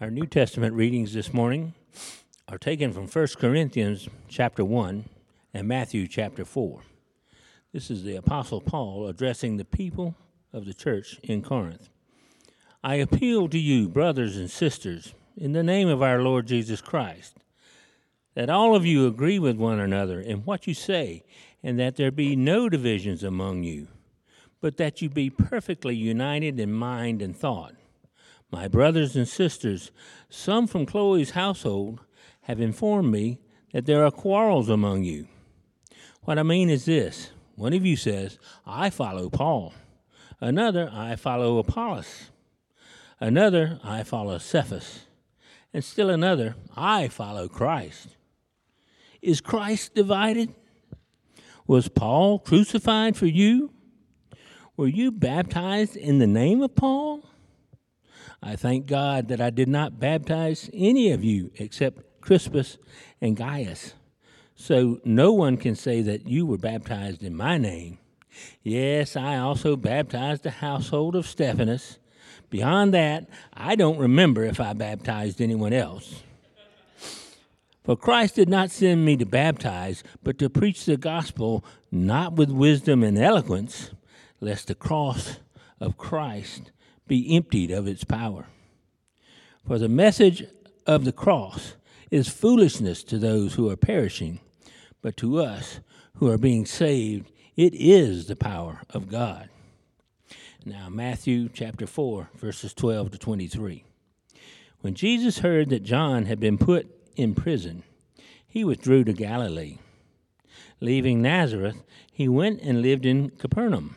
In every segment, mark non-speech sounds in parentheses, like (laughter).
Our New Testament readings this morning are taken from 1 Corinthians chapter 1 and Matthew chapter 4. This is the Apostle Paul addressing the people of the church in Corinth. I appeal to you, brothers and sisters, in the name of our Lord Jesus Christ, that all of you agree with one another in what you say, and that there be no divisions among you, but that you be perfectly united in mind and thought. My brothers and sisters, some from Chloe's household have informed me that there are quarrels among you. What I mean is this one of you says, I follow Paul. Another, I follow Apollos. Another, I follow Cephas. And still another, I follow Christ. Is Christ divided? Was Paul crucified for you? Were you baptized in the name of Paul? I thank God that I did not baptize any of you except Crispus and Gaius. So no one can say that you were baptized in my name. Yes, I also baptized the household of Stephanus. Beyond that, I don't remember if I baptized anyone else. For Christ did not send me to baptize, but to preach the gospel, not with wisdom and eloquence, lest the cross of Christ be emptied of its power. For the message of the cross is foolishness to those who are perishing, but to us who are being saved, it is the power of God. Now, Matthew chapter 4, verses 12 to 23. When Jesus heard that John had been put in prison, he withdrew to Galilee. Leaving Nazareth, he went and lived in Capernaum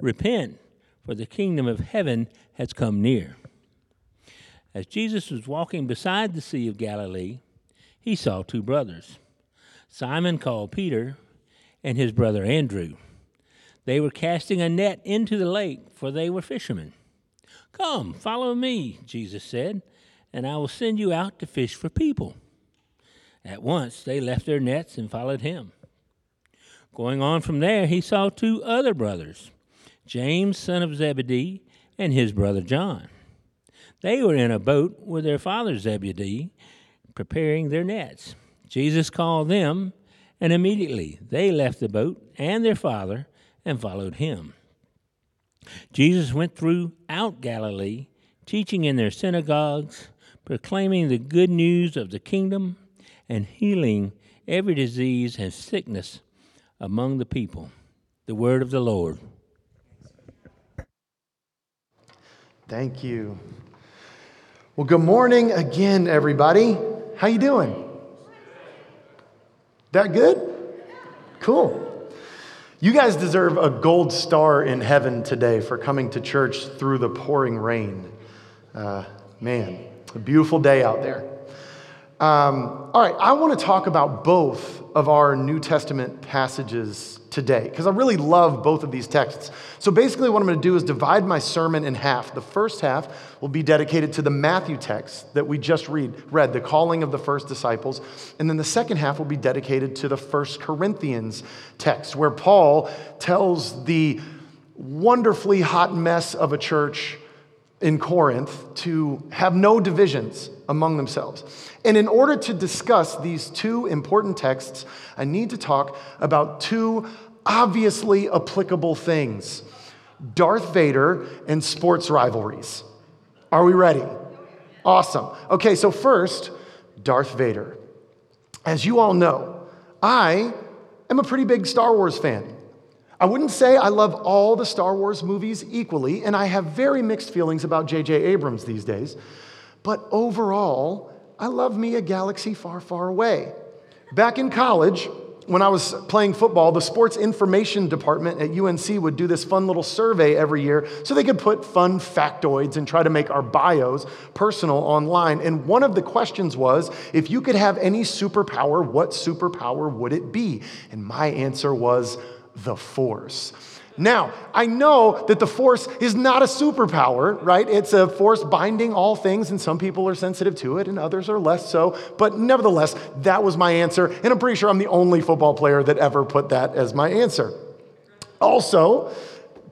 Repent, for the kingdom of heaven has come near. As Jesus was walking beside the Sea of Galilee, he saw two brothers Simon called Peter and his brother Andrew. They were casting a net into the lake, for they were fishermen. Come, follow me, Jesus said, and I will send you out to fish for people. At once they left their nets and followed him. Going on from there, he saw two other brothers James, son of Zebedee, and his brother John. They were in a boat with their father Zebedee, preparing their nets. Jesus called them, and immediately they left the boat and their father and followed him. Jesus went throughout Galilee, teaching in their synagogues, proclaiming the good news of the kingdom, and healing every disease and sickness among the people. The word of the Lord. Thank you. Well, good morning again, everybody. How you doing? That good? Cool. You guys deserve a gold star in heaven today for coming to church through the pouring rain. Uh, man, a beautiful day out there. Um, all right, I want to talk about both of our New Testament passages today because I really love both of these texts. So basically, what I'm going to do is divide my sermon in half. The first half will be dedicated to the Matthew text that we just read, read, the calling of the first disciples. And then the second half will be dedicated to the First Corinthians text, where Paul tells the wonderfully hot mess of a church in Corinth to have no divisions among themselves. And in order to discuss these two important texts, I need to talk about two obviously applicable things Darth Vader and sports rivalries. Are we ready? Awesome. Okay, so first, Darth Vader. As you all know, I am a pretty big Star Wars fan. I wouldn't say I love all the Star Wars movies equally, and I have very mixed feelings about J.J. Abrams these days. But overall, I love me a galaxy far, far away. Back in college, when I was playing football, the sports information department at UNC would do this fun little survey every year so they could put fun factoids and try to make our bios personal online. And one of the questions was if you could have any superpower, what superpower would it be? And my answer was the Force. Now, I know that the force is not a superpower, right? It's a force binding all things, and some people are sensitive to it and others are less so. But nevertheless, that was my answer, and I'm pretty sure I'm the only football player that ever put that as my answer. Also,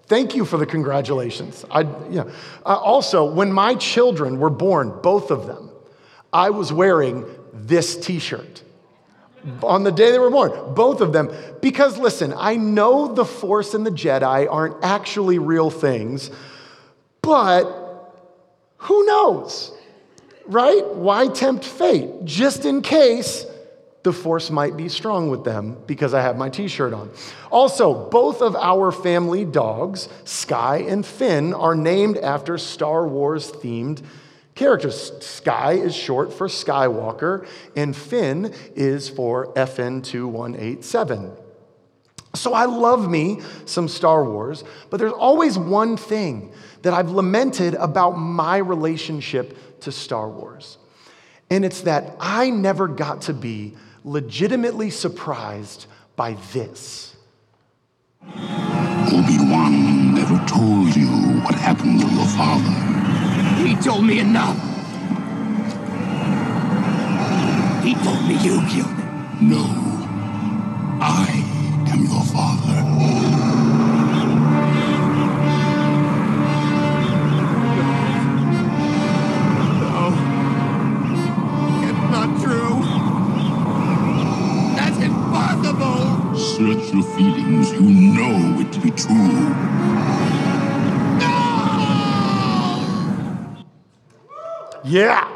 thank you for the congratulations. I, yeah. Uh, also, when my children were born, both of them, I was wearing this t shirt on the day they were born, both of them. Because listen, I know the Force and the Jedi aren't actually real things, but who knows? Right? Why tempt fate? Just in case the Force might be strong with them because I have my t shirt on. Also, both of our family dogs, Sky and Finn, are named after Star Wars themed characters. Sky is short for Skywalker, and Finn is for FN2187. So I love me some Star Wars, but there's always one thing that I've lamented about my relationship to Star Wars. And it's that I never got to be legitimately surprised by this. Obi-Wan never told you what happened to your father. He told me enough. He told me you killed him. No. I am your father. No. It's not true. That's impossible. Search your feelings. You know it to be true. Yeah.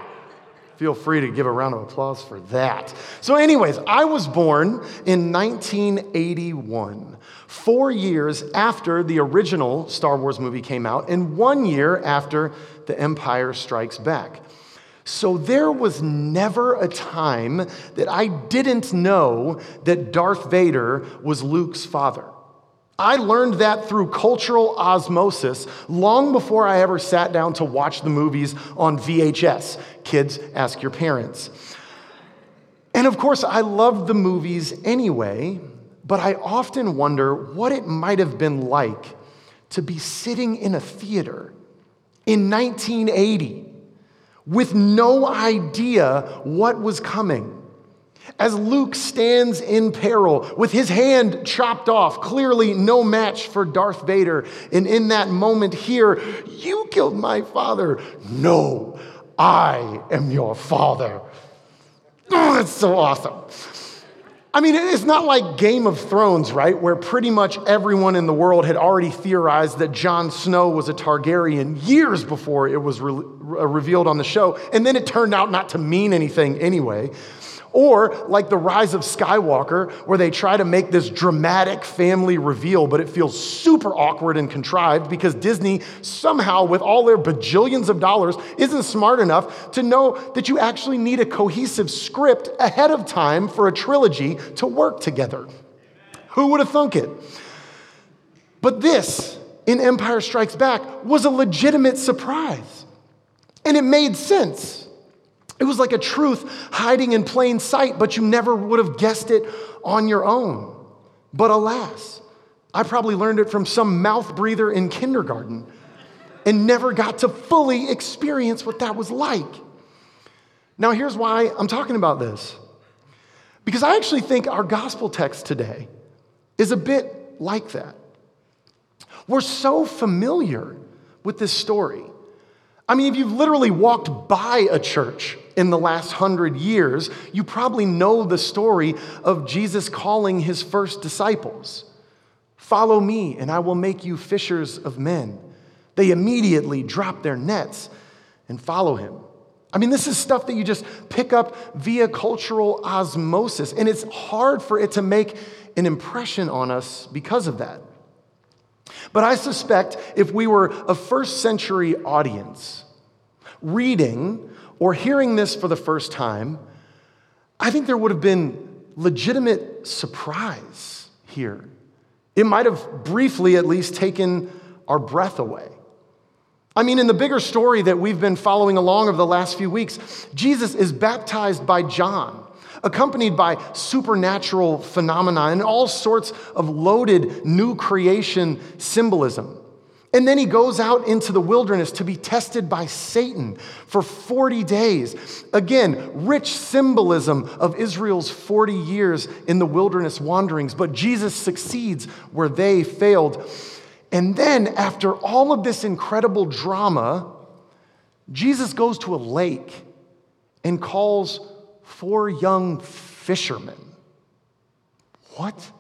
Feel free to give a round of applause for that. So, anyways, I was born in 1981, four years after the original Star Wars movie came out, and one year after The Empire Strikes Back. So, there was never a time that I didn't know that Darth Vader was Luke's father. I learned that through cultural osmosis long before I ever sat down to watch the movies on VHS. Kids, ask your parents. And of course, I loved the movies anyway, but I often wonder what it might have been like to be sitting in a theater in 1980 with no idea what was coming as Luke stands in peril with his hand chopped off, clearly no match for Darth Vader. And in that moment here, you killed my father. No, I am your father. Oh, that's so awesome. I mean, it's not like Game of Thrones, right? Where pretty much everyone in the world had already theorized that Jon Snow was a Targaryen years before it was re- revealed on the show. And then it turned out not to mean anything anyway. Or like the rise of Skywalker, where they try to make this dramatic family reveal, but it feels super awkward and contrived because Disney somehow, with all their bajillions of dollars, isn't smart enough to know that you actually need a cohesive script ahead of time for a trilogy to work together. Who would have thunk it? But this, in Empire Strikes Back, was a legitimate surprise. And it made sense. It was like a truth hiding in plain sight, but you never would have guessed it on your own. But alas, I probably learned it from some mouth breather in kindergarten and never got to fully experience what that was like. Now, here's why I'm talking about this. Because I actually think our gospel text today is a bit like that. We're so familiar with this story. I mean, if you've literally walked by a church in the last hundred years, you probably know the story of Jesus calling his first disciples Follow me, and I will make you fishers of men. They immediately drop their nets and follow him. I mean, this is stuff that you just pick up via cultural osmosis, and it's hard for it to make an impression on us because of that. But I suspect if we were a first century audience reading or hearing this for the first time, I think there would have been legitimate surprise here. It might have briefly, at least, taken our breath away. I mean, in the bigger story that we've been following along over the last few weeks, Jesus is baptized by John, accompanied by supernatural phenomena and all sorts of loaded new creation symbolism. And then he goes out into the wilderness to be tested by Satan for 40 days. Again, rich symbolism of Israel's 40 years in the wilderness wanderings, but Jesus succeeds where they failed. And then, after all of this incredible drama, Jesus goes to a lake and calls four young fishermen. What?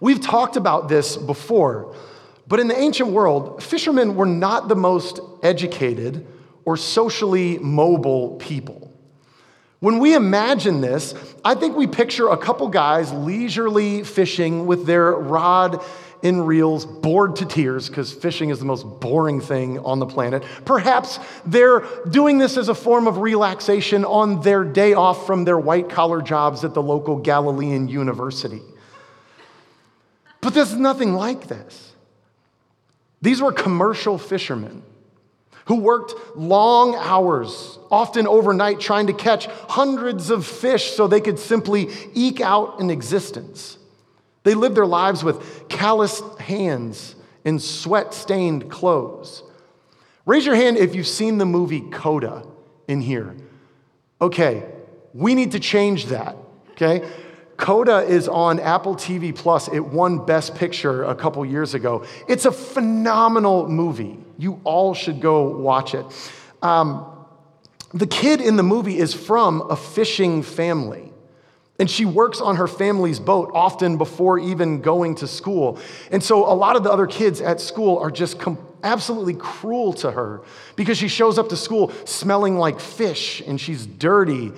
We've talked about this before. But in the ancient world, fishermen were not the most educated or socially mobile people. When we imagine this, I think we picture a couple guys leisurely fishing with their rod in reels, bored to tears, because fishing is the most boring thing on the planet. Perhaps they're doing this as a form of relaxation on their day off from their white collar jobs at the local Galilean university. But there's nothing like this. These were commercial fishermen who worked long hours, often overnight, trying to catch hundreds of fish so they could simply eke out an existence. They lived their lives with calloused hands and sweat stained clothes. Raise your hand if you've seen the movie Coda in here. Okay, we need to change that, okay? Coda is on Apple TV Plus. It won Best Picture a couple years ago. It's a phenomenal movie. You all should go watch it. Um, the kid in the movie is from a fishing family. And she works on her family's boat often before even going to school. And so a lot of the other kids at school are just com- absolutely cruel to her because she shows up to school smelling like fish and she's dirty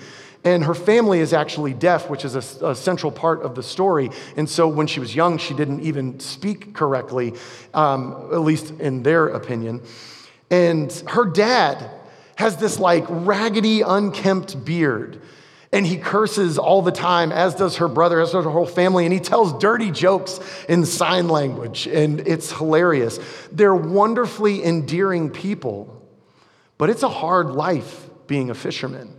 and her family is actually deaf, which is a, a, central part of the story. And so when she was young, she didn't even speak correctly, um, at least in their opinion. And her dad has this like raggedy, unkempt beard. And he curses all the time, as does her brother, as does her whole family. And he tells dirty jokes in sign language. And it's hilarious. They're wonderfully endearing people, but it's a hard life being a fisherman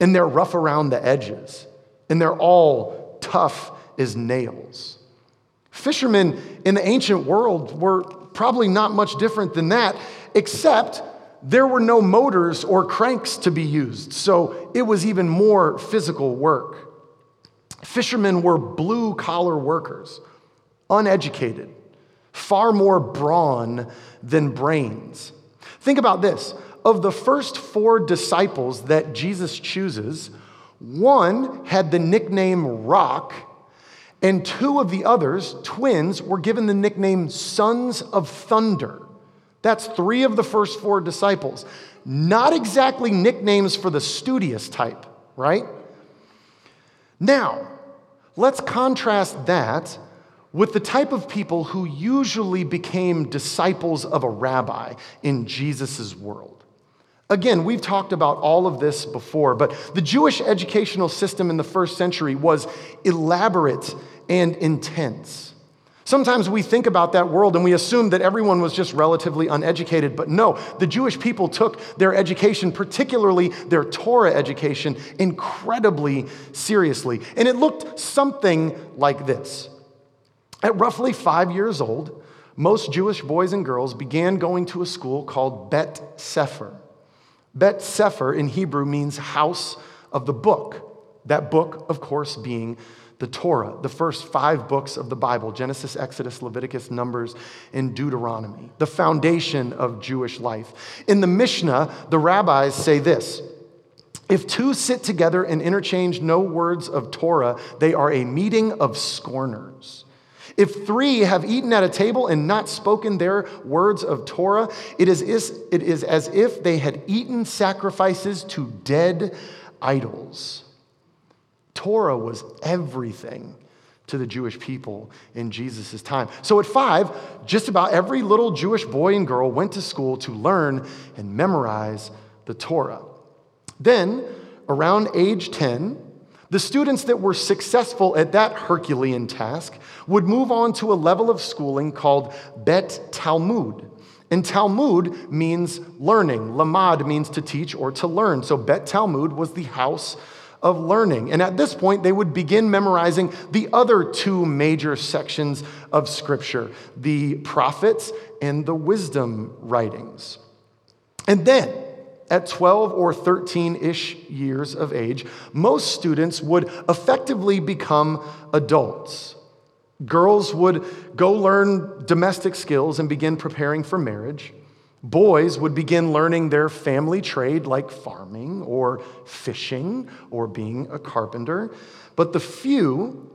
and they're rough around the edges, and they're all tough as nails. Fishermen in the ancient world were probably not much different than that, except there were no motors or cranks to be used, so it was even more physical work. Fishermen were blue collar workers, uneducated, far more brawn than brains. Think about this of the first four disciples that Jesus chooses, one had the nickname Rock, and two of the others, twins, were given the nickname Sons of Thunder. That's three of the first four disciples. Not exactly nicknames for the studious type, right? Now, let's contrast that with the type of people who usually became disciples of a rabbi in Jesus' world. Again, we've talked about all of this before, but the Jewish educational system in the first century was elaborate and intense. Sometimes we think about that world and we assume that everyone was just relatively uneducated, but no, the Jewish people took their education, particularly their Torah education, incredibly seriously. And it looked something like this. At roughly five years old, most Jewish boys and girls began going to a school called Bet Sefer. Bet Sefer in Hebrew means house of the book. That book, of course, being the Torah, the first five books of the Bible Genesis, Exodus, Leviticus, Numbers, and Deuteronomy, the foundation of Jewish life. In the Mishnah, the rabbis say this If two sit together and interchange no words of Torah, they are a meeting of scorners. If three have eaten at a table and not spoken their words of Torah, it is, it is as if they had eaten sacrifices to dead idols. Torah was everything to the Jewish people in Jesus' time. So at five, just about every little Jewish boy and girl went to school to learn and memorize the Torah. Then, around age 10, The students that were successful at that Herculean task would move on to a level of schooling called Bet Talmud. And Talmud means learning. Lamad means to teach or to learn. So Bet Talmud was the house of learning. And at this point, they would begin memorizing the other two major sections of Scripture the prophets and the wisdom writings. And then, at 12 or 13 ish years of age, most students would effectively become adults. Girls would go learn domestic skills and begin preparing for marriage. Boys would begin learning their family trade like farming or fishing or being a carpenter. But the few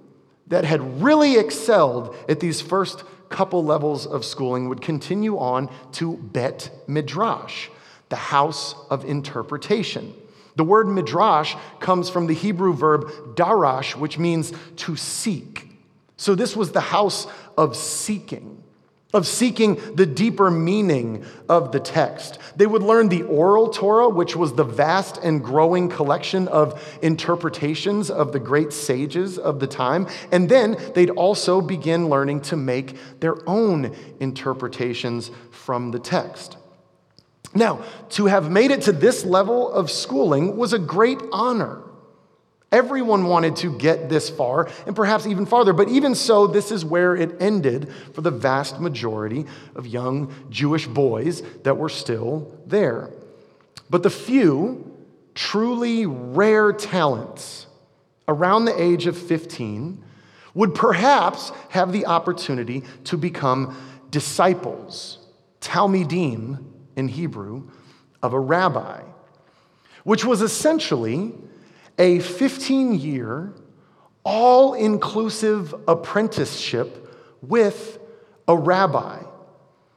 that had really excelled at these first couple levels of schooling would continue on to Bet Midrash, the house of interpretation. The word midrash comes from the Hebrew verb darash, which means to seek. So this was the house of seeking of seeking the deeper meaning of the text. They would learn the oral Torah, which was the vast and growing collection of interpretations of the great sages of the time. And then they'd also begin learning to make their own interpretations from the text. Now, to have made it to this level of schooling was a great honor. Everyone wanted to get this far and perhaps even farther, but even so, this is where it ended for the vast majority of young Jewish boys that were still there. But the few truly rare talents around the age of 15 would perhaps have the opportunity to become disciples, Talmidim in Hebrew, of a rabbi, which was essentially a 15 year, all inclusive apprenticeship with a rabbi.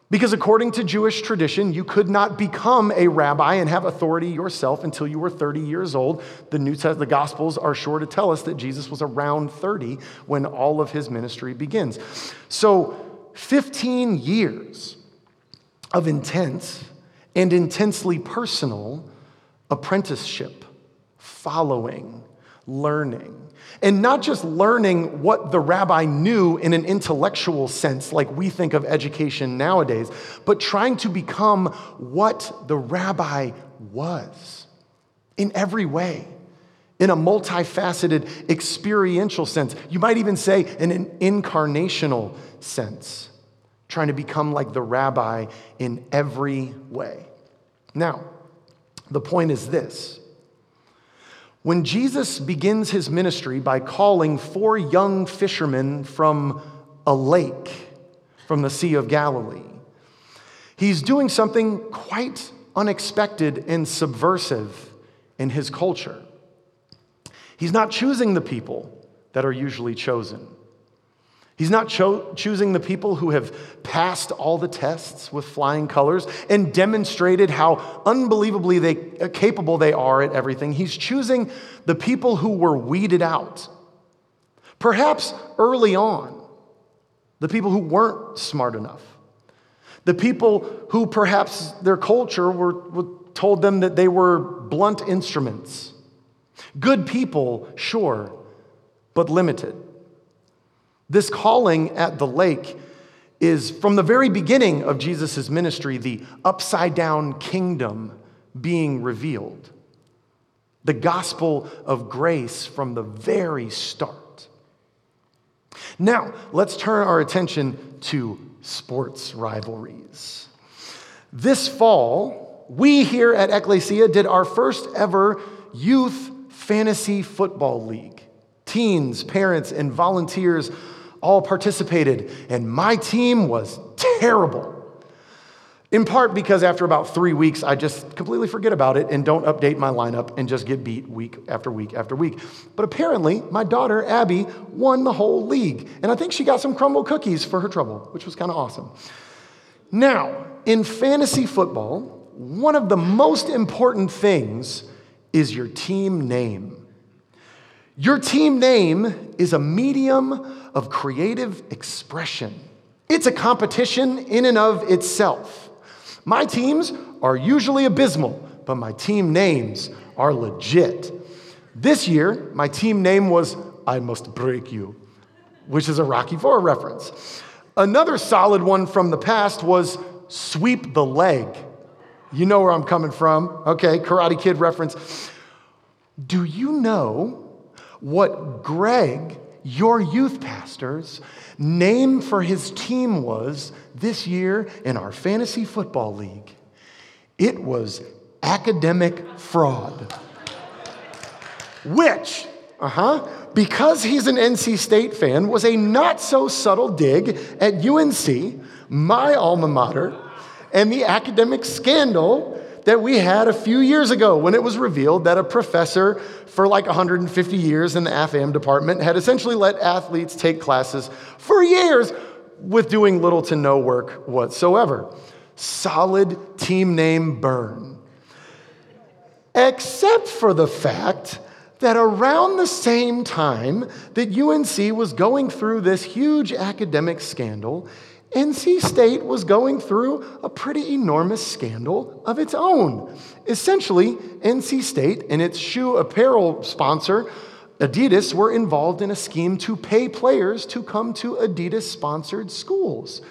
Because according to Jewish tradition, you could not become a rabbi and have authority yourself until you were 30 years old. The New Testament, the Gospels are sure to tell us that Jesus was around 30 when all of his ministry begins. So, 15 years of intense and intensely personal apprenticeship following, learning. And not just learning what the rabbi knew in an intellectual sense, like we think of education nowadays, but trying to become what the rabbi was in every way, in a multifaceted experiential sense. You might even say in an incarnational sense, trying to become like the rabbi in every way. Now, the point is this when Jesus begins his ministry by calling four young fishermen from a lake from the Sea of Galilee, he's doing something quite unexpected and subversive in his culture. He's not choosing the people that are usually chosen. He's not cho- choosing the people who have passed all the tests with flying colors and demonstrated how unbelievably they, uh, capable they are at everything. He's choosing the people who were weeded out. Perhaps early on, the people who weren't smart enough. The people who perhaps their culture were, were told them that they were blunt instruments. Good people, sure, but limited. This calling at the lake is from the very beginning of Jesus' ministry, the upside down kingdom being revealed. The gospel of grace from the very start. Now, let's turn our attention to sports rivalries. This fall, we here at Ecclesia did our first ever youth fantasy football league. Teens, parents, and volunteers all participated, and my team was terrible. In part because after about three weeks, I just completely forget about it and don't update my lineup and just get beat week after week after week. But apparently, my daughter, Abby, won the whole league. And I think she got some Crumbl cookies for her trouble, which was kind of awesome. Now, in fantasy football, one of the most important things is your team name. Your team name is a medium of creative expression. It's a competition in and of itself. My teams are usually abysmal, but my team names are legit. This year, my team name was I Must Break You, which is a Rocky Four reference. Another solid one from the past was Sweep the Leg. You know where I'm coming from. Okay, Karate Kid reference. Do you know what Greg, your youth pastor's name for his team was this year in our fantasy football league? It was academic fraud. Which, uh huh, because he's an NC State fan, was a not so subtle dig at UNC, my alma mater, and the academic scandal that we had a few years ago when it was revealed that a professor for like 150 years in the AFAM department had essentially let athletes take classes for years with doing little to no work whatsoever. Solid team name burn. Except for the fact that around the same time that UNC was going through this huge academic scandal, NC State was going through a pretty enormous scandal of its own. Essentially, NC State and its shoe apparel sponsor, Adidas, were involved in a scheme to pay players to come to Adidas sponsored schools.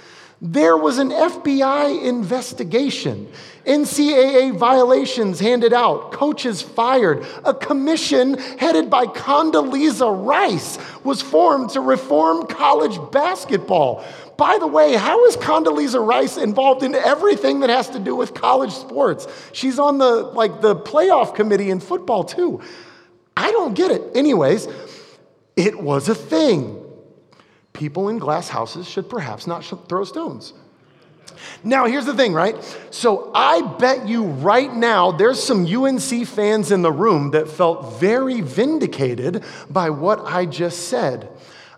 There was an FBI investigation, NCAA violations handed out, coaches fired. A commission headed by Condoleezza Rice was formed to reform college basketball. By the way, how is Condoleezza Rice involved in everything that has to do with college sports? She's on the like the playoff committee in football too. I don't get it. Anyways, it was a thing people in glass houses should perhaps not throw stones. Now, here's the thing, right? So, I bet you right now there's some UNC fans in the room that felt very vindicated by what I just said.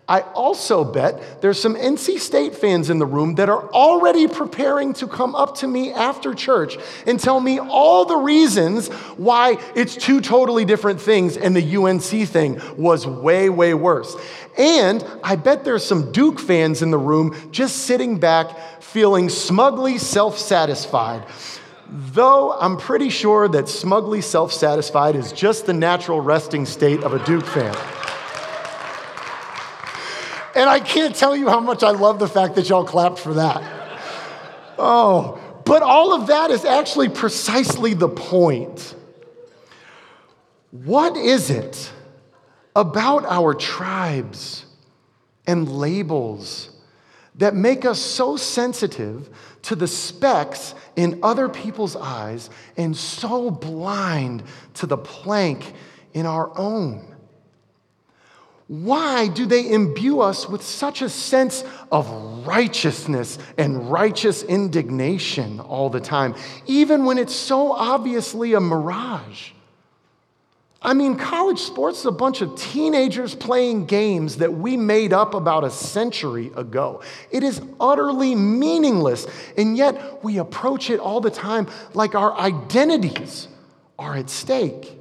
I also bet there's some NC State fans in the room that are already preparing to come up to me after church and tell me all the reasons why it's two totally different things and the UNC thing was way, way worse. And I bet there's some Duke fans in the room just sitting back feeling smugly self satisfied. Though I'm pretty sure that smugly self satisfied is just the natural resting state of a Duke fan. And I can't tell you how much I love the fact that y'all clapped for that. Oh, but all of that is actually precisely the point. What is it about our tribes and labels that make us so sensitive to the specks in other people's eyes and so blind to the plank in our own? Why do they imbue us with such a sense of righteousness and righteous indignation all the time, even when it's so obviously a mirage? I mean, college sports is a bunch of teenagers playing games that we made up about a century ago. It is utterly meaningless, and yet we approach it all the time like our identities are at stake.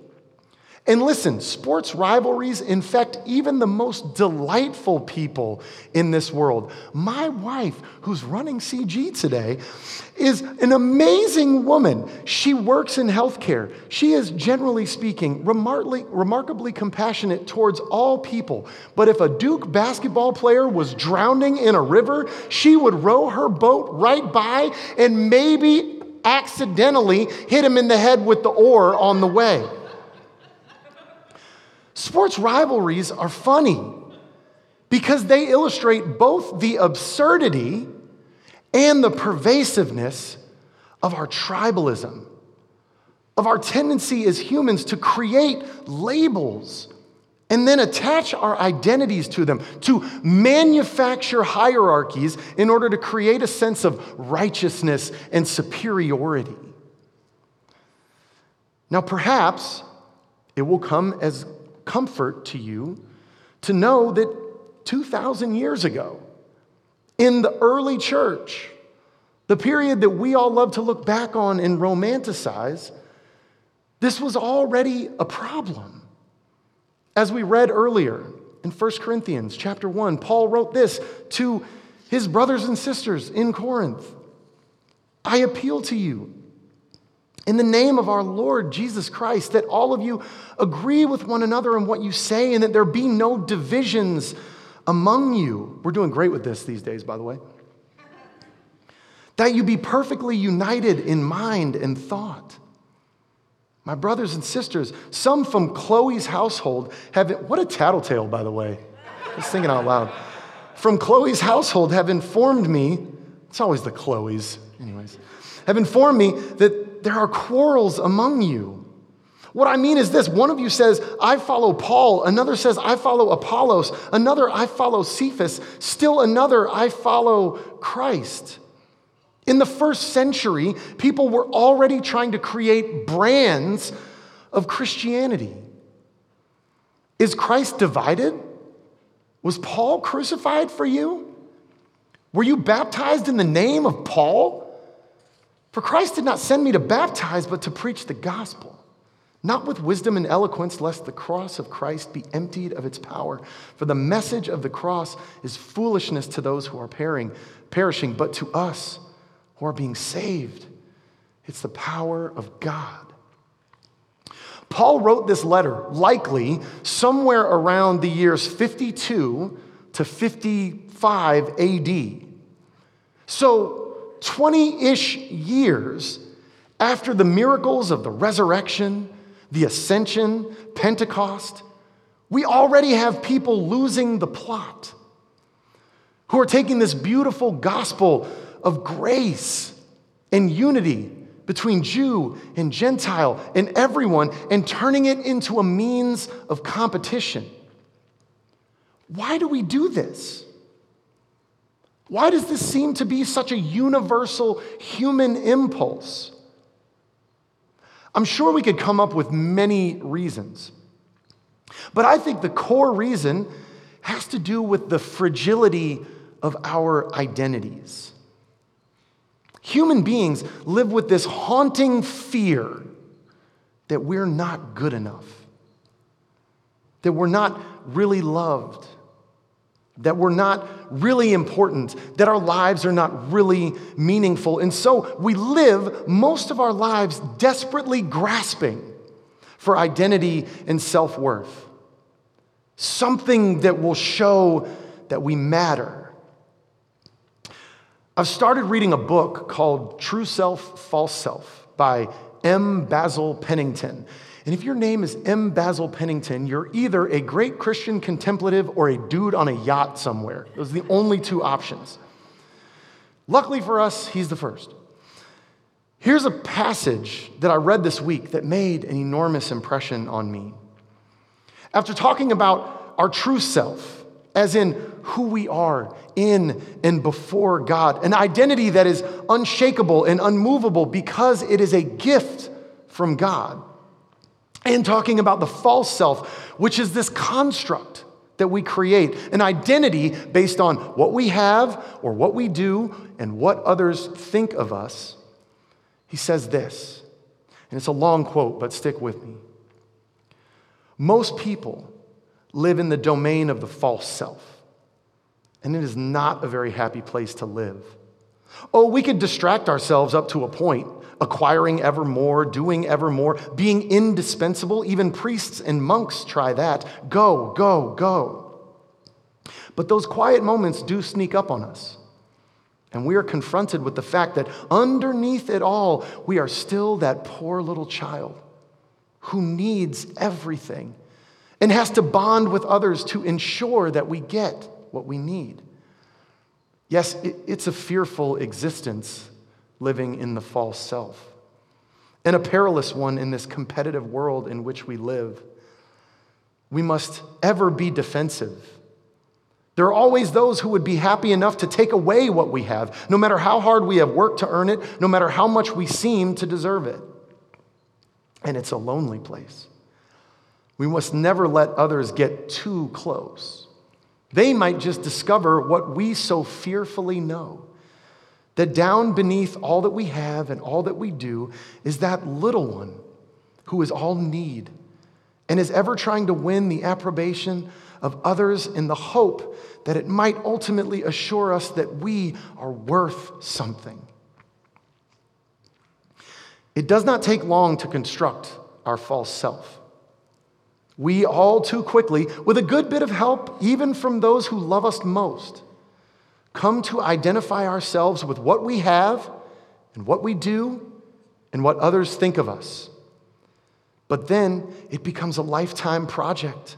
And listen, sports rivalries infect even the most delightful people in this world. My wife, who's running CG today, is an amazing woman. She works in healthcare. She is, generally speaking, remarkably, remarkably compassionate towards all people. But if a Duke basketball player was drowning in a river, she would row her boat right by and maybe accidentally hit him in the head with the oar on the way. Sports rivalries are funny because they illustrate both the absurdity and the pervasiveness of our tribalism, of our tendency as humans to create labels and then attach our identities to them, to manufacture hierarchies in order to create a sense of righteousness and superiority. Now, perhaps it will come as comfort to you to know that 2,000 years ago, in the early church, the period that we all love to look back on and romanticize, this was already a problem. As we read earlier in 1 Corinthians chapter 1, Paul wrote this to his brothers and sisters in Corinth I appeal to you in the name of our Lord Jesus Christ, that all of you agree with one another in what you say and that there be no divisions among you. We're doing great with this these days, by the way. That you be perfectly united in mind and thought. My brothers and sisters, some from Chloe's household have, what a tattletale, by the way. Just thinking out loud. From Chloe's household have informed me, it's always the Chloe's, anyways, have informed me that there are quarrels among you. What I mean is this one of you says, I follow Paul. Another says, I follow Apollos. Another, I follow Cephas. Still another, I follow Christ. In the first century, people were already trying to create brands of Christianity. Is Christ divided? Was Paul crucified for you? Were you baptized in the name of Paul? For Christ did not send me to baptize, but to preach the gospel not with wisdom and eloquence, lest the cross of Christ be emptied of its power. For the message of the cross is foolishness to those who are perishing, but to us who are being saved, it's the power of God. Paul wrote this letter likely somewhere around the years 52 to 55 AD. So, 20 ish years after the miracles of the resurrection the ascension, Pentecost, we already have people losing the plot who are taking this beautiful gospel of grace and unity between Jew and Gentile and everyone and turning it into a means of competition. Why do we do this? Why does this seem to be such a universal human impulse? I'm sure we could come up with many reasons. But I think the core reason has to do with the fragility of our identities. Human beings live with this haunting fear that we're not good enough, that we're not really loved, that we're not really important, that our lives are not really meaningful. And so we live most of our lives desperately grasping for identity and self worth. Something that will show that we matter. I've started reading a book called True Self, False Self by M. Basil Pennington. And if your name is M. Basil Pennington, you're either a great Christian contemplative or a dude on a yacht somewhere. Those are the only two options. Luckily for us, he's the first. Here's a passage that I read this week that made an enormous impression on me. After talking about our true self, as in who we are in and before God, an identity that is unshakable and unmovable because it is a gift from God and talking about the false self, which is this construct that we create, an identity based on what we have or what we do and what others think of us. He says this, and it's a long quote, but stick with me. Most people live in the domain of the false self, and it is not a very happy place to live. Oh, we could distract ourselves up to a point acquiring ever more, doing ever more, being indispensable. Even priests and monks try that. Go, go, go. But those quiet moments do sneak up on us. And we are confronted with the fact that underneath it all, we are still that poor little child who needs everything and has to bond with others to ensure that we get what we need. Yes, it's a fearful existence living in the false self, and a perilous one in this competitive world in which we live. We must ever be defensive. There are always those who would be happy enough to take away what we have, no matter how hard we have worked to earn it, no matter how much we seem to deserve it. And it's a lonely place. We must never let others get too close. They might just discover what we so fearfully know. That down beneath all that we have and all that we do is that little one who is all need and is ever trying to win the approbation of others in the hope that it might ultimately assure us that we are worth something. It does not take long to construct our false self. We all too quickly, with a good bit of help, even from those who love us most, come to identify ourselves with what we have and what we do and what others think of us. But then it becomes a lifetime project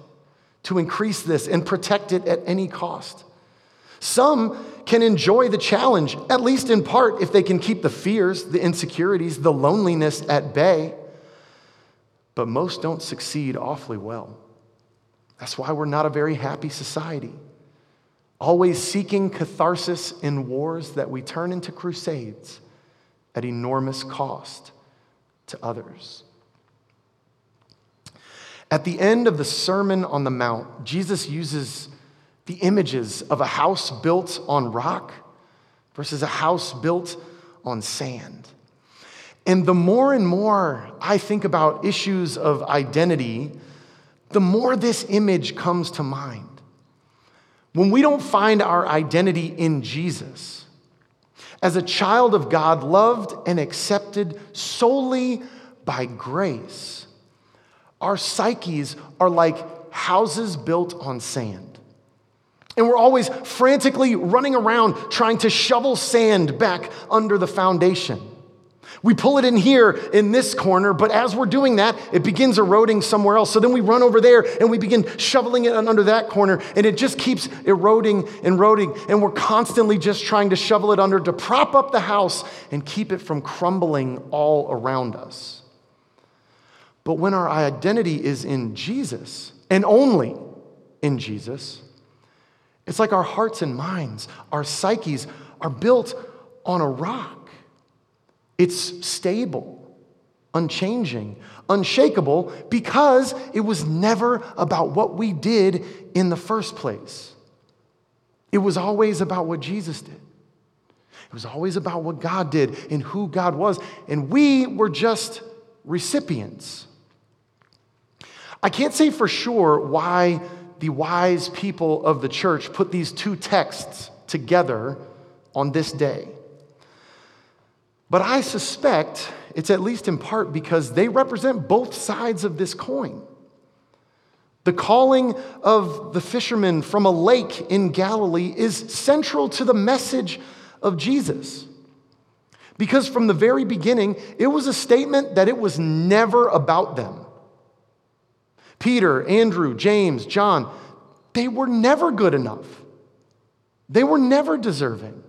to increase this and protect it at any cost. Some can enjoy the challenge, at least in part, if they can keep the fears, the insecurities, the loneliness at bay. But most don't succeed awfully well. That's why we're not a very happy society. Always seeking catharsis in wars that we turn into crusades at enormous cost to others. At the end of the Sermon on the Mount, Jesus uses the images of a house built on rock versus a house built on sand. And the more and more I think about issues of identity, the more this image comes to mind. When we don't find our identity in Jesus, as a child of God, loved and accepted solely by grace, our psyches are like houses built on sand. And we're always frantically running around trying to shovel sand back under the foundation. We pull it in here in this corner, but as we're doing that, it begins eroding somewhere else. So then we run over there and we begin shoveling it under that corner, and it just keeps eroding and eroding. And we're constantly just trying to shovel it under to prop up the house and keep it from crumbling all around us. But when our identity is in Jesus, and only in Jesus, it's like our hearts and minds, our psyches are built on a rock. It's stable, unchanging, unshakable because it was never about what we did in the first place. It was always about what Jesus did. It was always about what God did and who God was. And we were just recipients. I can't say for sure why the wise people of the church put these two texts together on this day. But I suspect it's at least in part because they represent both sides of this coin. The calling of the fishermen from a lake in Galilee is central to the message of Jesus. Because from the very beginning, it was a statement that it was never about them. Peter, Andrew, James, John, they were never good enough. They were never deserving.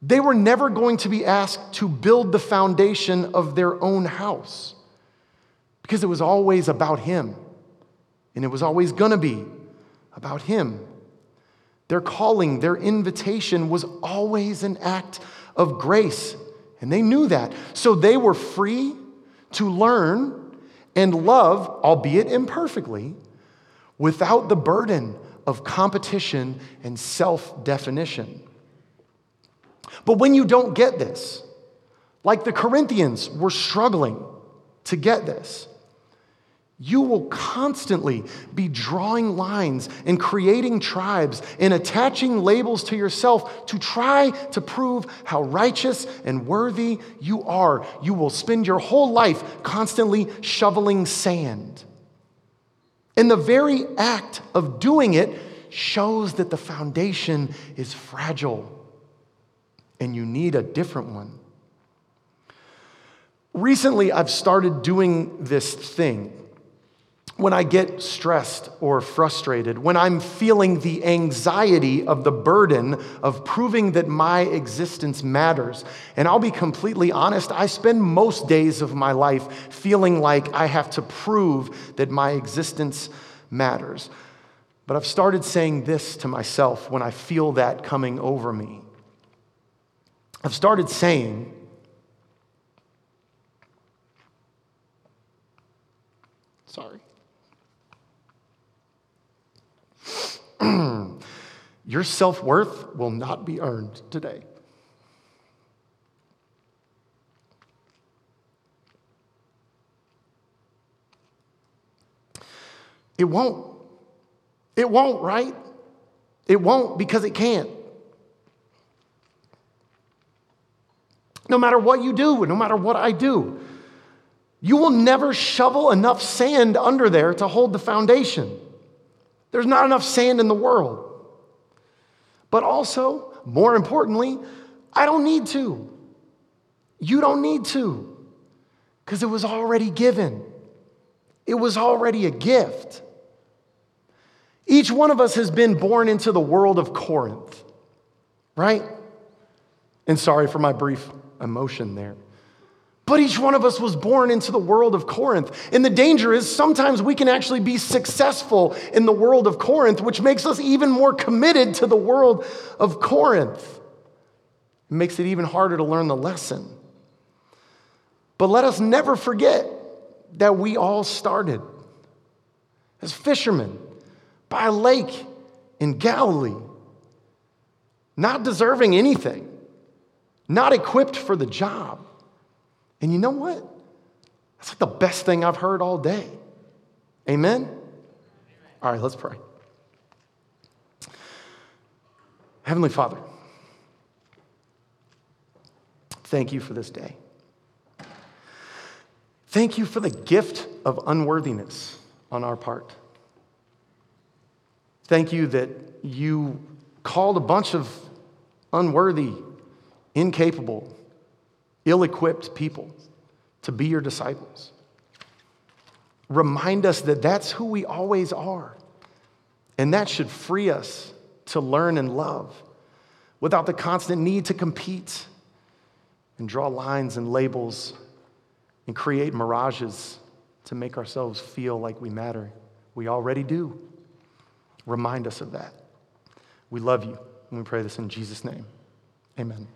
They were never going to be asked to build the foundation of their own house because it was always about Him. And it was always going to be about Him. Their calling, their invitation was always an act of grace. And they knew that. So they were free to learn and love, albeit imperfectly, without the burden of competition and self definition. But when you don't get this, like the Corinthians were struggling to get this, you will constantly be drawing lines and creating tribes and attaching labels to yourself to try to prove how righteous and worthy you are. You will spend your whole life constantly shoveling sand. And the very act of doing it shows that the foundation is fragile and you need a different one. Recently, I've started doing this thing when I get stressed or frustrated, when I'm feeling the anxiety of the burden of proving that my existence matters. And I'll be completely honest, I spend most days of my life feeling like I have to prove that my existence matters. But I've started saying this to myself when I feel that coming over me. I've started saying, sorry. (clears throat) Your self worth will not be earned today. It won't. It won't, right? It won't because it can't. No matter what you do, no matter what I do, you will never shovel enough sand under there to hold the foundation. There's not enough sand in the world. But also, more importantly, I don't need to. You don't need to, because it was already given, it was already a gift. Each one of us has been born into the world of Corinth, right? And sorry for my brief emotion there. But each one of us was born into the world of Corinth. And the danger is sometimes we can actually be successful in the world of Corinth, which makes us even more committed to the world of Corinth. It makes it even harder to learn the lesson. But let us never forget that we all started as fishermen by a lake in Galilee, not deserving anything, not equipped for the job. And you know what? That's like the best thing I've heard all day. Amen? All right, let's pray. Heavenly Father, thank you for this day. Thank you for the gift of unworthiness on our part. Thank you that you called a bunch of unworthy, incapable, ill equipped people to be your disciples. Remind us that that's who we always are. And that should free us to learn and love without the constant need to compete and draw lines and labels and create mirages to make ourselves feel like we matter. We already do. Remind us of that. We love you, and we pray this in Jesus' name. Amen.